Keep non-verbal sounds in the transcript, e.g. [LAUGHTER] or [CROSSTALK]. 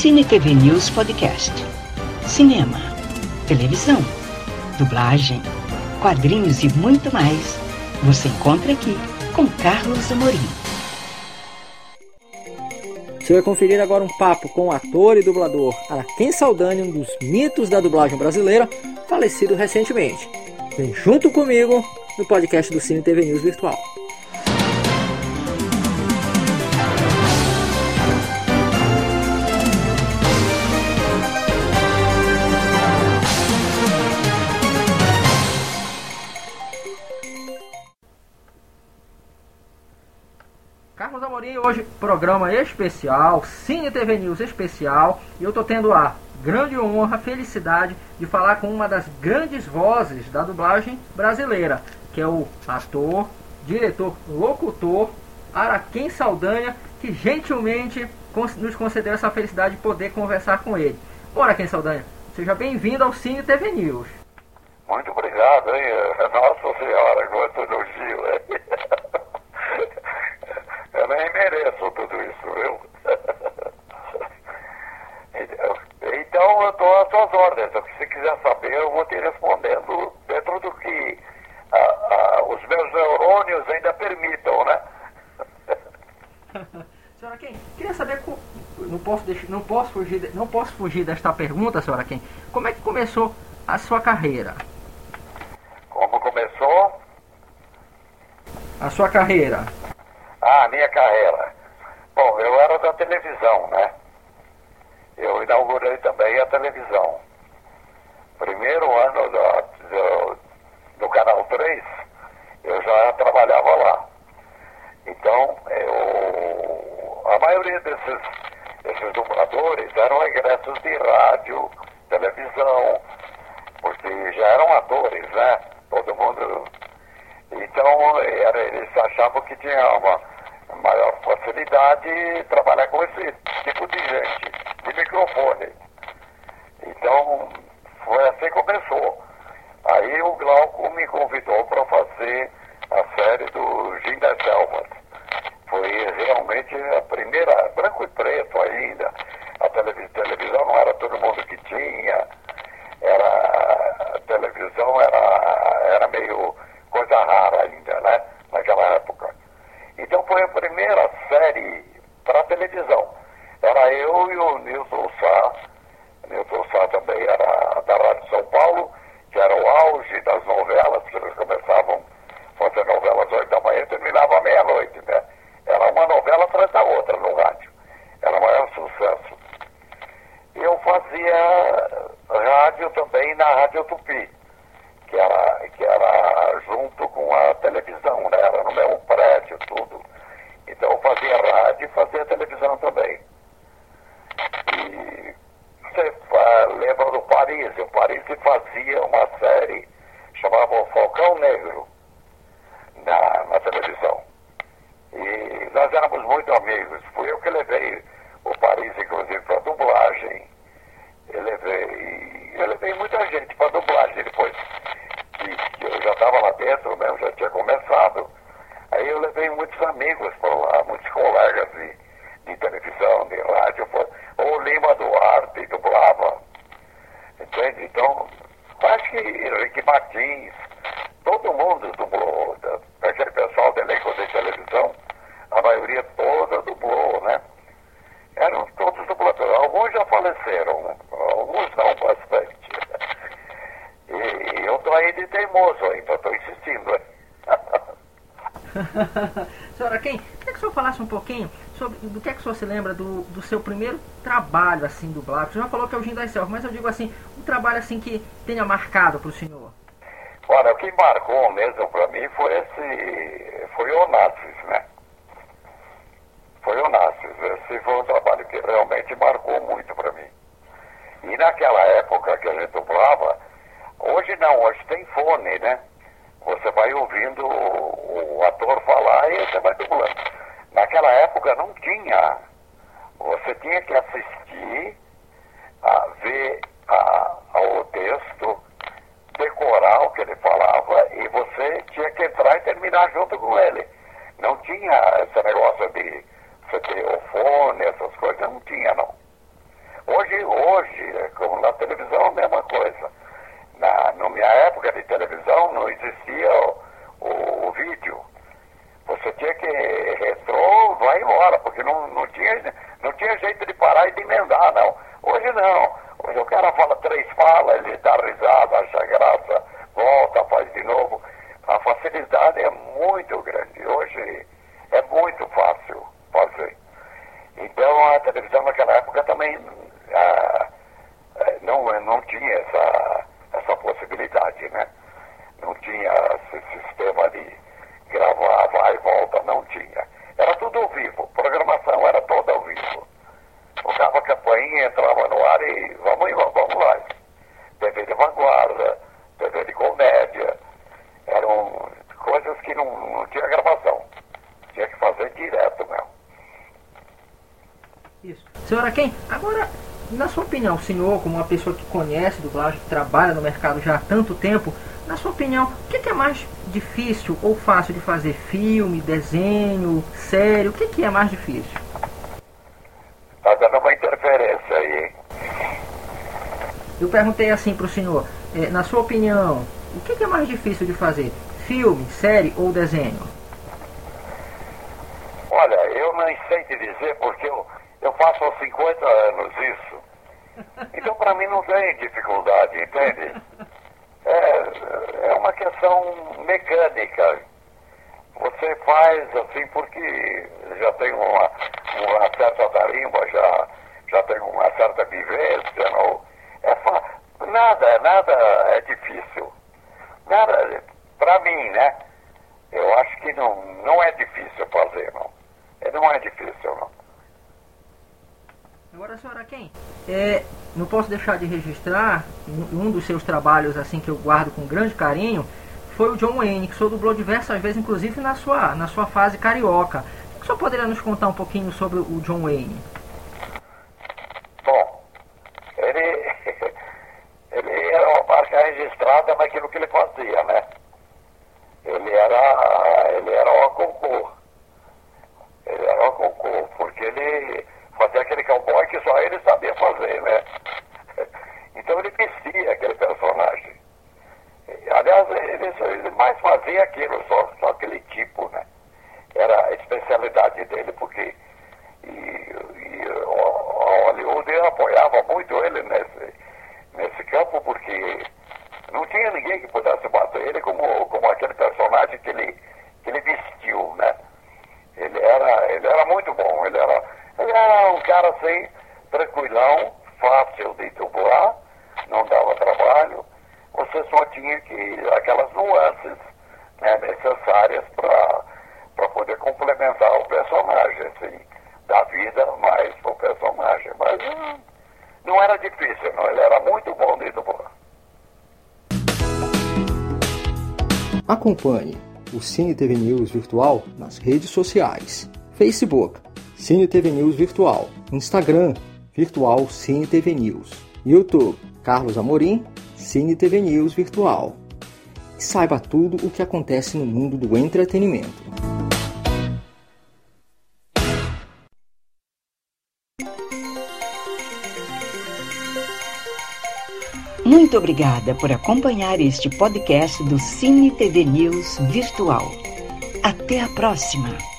Cine TV News Podcast. Cinema, televisão, dublagem, quadrinhos e muito mais. Você encontra aqui com Carlos Amorim. Você vai conferir agora um papo com o ator e dublador Araquém Saldanha, um dos mitos da dublagem brasileira, falecido recentemente. Vem junto comigo no podcast do Cine TV News Virtual. Hoje programa especial, Cine TV News especial, e eu tô tendo a grande honra, felicidade de falar com uma das grandes vozes da dublagem brasileira, que é o ator, diretor, locutor Araquém Saldanha, que gentilmente nos concedeu essa felicidade de poder conversar com ele. Bom, Araquém Saldanha, seja bem-vindo ao Cine TV News. Muito obrigado, hein? [LAUGHS] Nossa Senhora, quanto elogio, hein? [LAUGHS] Eu nem mereço tudo isso, viu? Então, eu estou às suas ordens. Se você quiser saber, eu vou te respondendo dentro do que a, a, os meus neurônios ainda permitam, né? [LAUGHS] senhora Quem, queria saber, não posso, deixar, não, posso fugir, não posso fugir desta pergunta, senhora Quem. Como é que começou a sua carreira? Como começou? A sua carreira. Ah, minha carreira. Bom, eu era da televisão, né? Eu inaugurei também a televisão. Primeiro ano do, do, do Canal 3, eu já trabalhava lá. Então, eu, a maioria desses, desses dubladores eram egressos de rádio, televisão, porque já eram atores, né? Todo mundo. Então, era, eles achavam que tinha uma maior facilidade trabalhar com esse tipo de gente, de microfone. Então, foi assim que começou. Aí o Glauco me convidou para fazer a série do Gin das. Foi realmente a primeira, branco e preto ainda. A televisão não era todo mundo que tinha. Era, a televisão era, era meio coisa rara ainda, né? Naquela época. Então foi a primeira série para televisão. Era eu e o Nilson Sá. Nilson Sá também era da Rádio São Paulo, que era o auge das novelas, que eles começavam a fazer novelas às oito da manhã e terminavam à meia-noite, né? Era uma novela atrás da outra no rádio. Era o maior sucesso. Eu fazia rádio também na Rádio Tupi, que era, que era junto com a televisão, né? Era no mesmo prédio, tudo. Então eu fazia rádio e fazia televisão também. E você uh, lembra do Paris? O Paris fazia uma série chamada Falcão Negro na, na televisão. E nós éramos muito amigos. Fui eu que levei o Paris, inclusive, para dublagem. Eu levei, eu levei muita gente para dublagem depois que, que eu já estava lá dentro, né? eu já tinha começado. Aí eu levei muitos amigos para lá, muitos colegas de, de televisão, de rádio. O Lima Duarte dublava. Entende? Então, acho que Martins, todo mundo dublou. Aquele pessoal do elenco de televisão, a maioria toda dublou, né? Eram todos dubladores. Alguns já faleceram, né? alguns não, bastante. E eu estou aí de teimoso ainda, estou insistindo. Né? [LAUGHS] Senhora, quem? Queria que o senhor falasse um pouquinho sobre do que é que o senhor se lembra do, do seu primeiro trabalho assim dublado. Senhor já falou que é o Gin das Selvas, mas eu digo assim, um trabalho assim que tenha marcado para o senhor. Olha, o que marcou mesmo para mim foi esse. foi o Onassis, né? Foi o Onassis. Esse foi um trabalho que realmente marcou muito para mim. E naquela época que a gente dublava, hoje não, hoje tem fone, né? Você vai ouvindo o, o ator falar e você vai dublando. Naquela época não tinha. Você tinha que assistir, a ver a, o texto, decorar o que ele falava e você tinha que entrar e terminar junto com ele. Não tinha esse negócio de você ter o fone, essas coisas, não tinha não. Hoje, hoje, como na televisão, a mesma coisa. Na, na minha época de televisão não existia o, o, o vídeo. Você tinha que retrô, vai embora, porque não, não, tinha, não tinha jeito de parar e de emendar, não. Hoje não. Hoje o cara fala três falas, ele dá risada, acha graça, volta, faz de novo. A facilidade é muito grande. Hoje é muito fácil fazer. Então a televisão naquela época também ah, eh, não, não tinha essa, essa possibilidade, né? Não tinha esse sistema de gravar, vai e volta, não tinha. Era tudo ao vivo, programação era toda ao vivo. Tocava a campainha, entrava no ar e vamos, vamos lá. TV de vanguarda, TV de comédia, eram coisas que não, não tinha gravação. Tinha que fazer direto mesmo. Isso. Senhora quem? Agora, na sua opinião, o senhor, como uma pessoa que conhece dublagem, que trabalha no mercado já há tanto tempo, na sua opinião, o que é mais difícil ou fácil de fazer? Filme, desenho, série? O que é mais difícil? Está dando uma interferência aí, hein? Eu perguntei assim para o senhor, eh, na sua opinião, o que é mais difícil de fazer? Filme, série ou desenho? Olha, eu não sei te dizer porque eu, eu faço há 50 anos isso. Então para mim não tem dificuldade, entende? É, é uma questão mecânica. Você faz assim porque já tem uma, uma certa tarimba, já, já tem uma certa vivência. Não, é fa... Nada, nada é difícil. Nada, para mim, né? Eu acho que não, não é difícil fazer, não. É, não é difícil, não. Agora, senhora quem? É, não posso deixar de registrar um dos seus trabalhos assim que eu guardo com grande carinho foi o John Wayne, que o senhor dublou diversas vezes, inclusive na sua, na sua fase carioca. O senhor poderia nos contar um pouquinho sobre o John Wayne? Bom, ele, ele era uma marca registrada naquilo que ele fazia, né? Ele era, ele era uma concurso. Ele era uma concurso, porque ele fazia aquele cowboy que só ele sabia fazer, né? Então ele vestia aquele personagem. Aliás, ele, ele mais fazia aquilo, só, só aquele tipo, né? Era a especialidade dele, porque e, e a Hollywood apoiava muito ele nesse, nesse campo, porque não tinha ninguém que pudesse bater ele como, como aquele personagem que ele, que ele vestiu, né? Ele era, ele era muito bom, ele era, ele era um cara assim, tranquilão, fácil de dublar, não dava trabalho, você só tinha que aquelas nuances né, necessárias para complementar o personagem, assim, da vida mais o personagem. Mas hum, não era difícil, não, ele era muito bom de dublar. Acompanhe o Cine TV News Virtual nas redes sociais. Facebook, Cine TV News Virtual. Instagram, Virtual Cine TV News. YouTube, Carlos Amorim, Cine TV News Virtual. E saiba tudo o que acontece no mundo do entretenimento. Muito obrigada por acompanhar este podcast do Cine TV News Virtual. Até a próxima!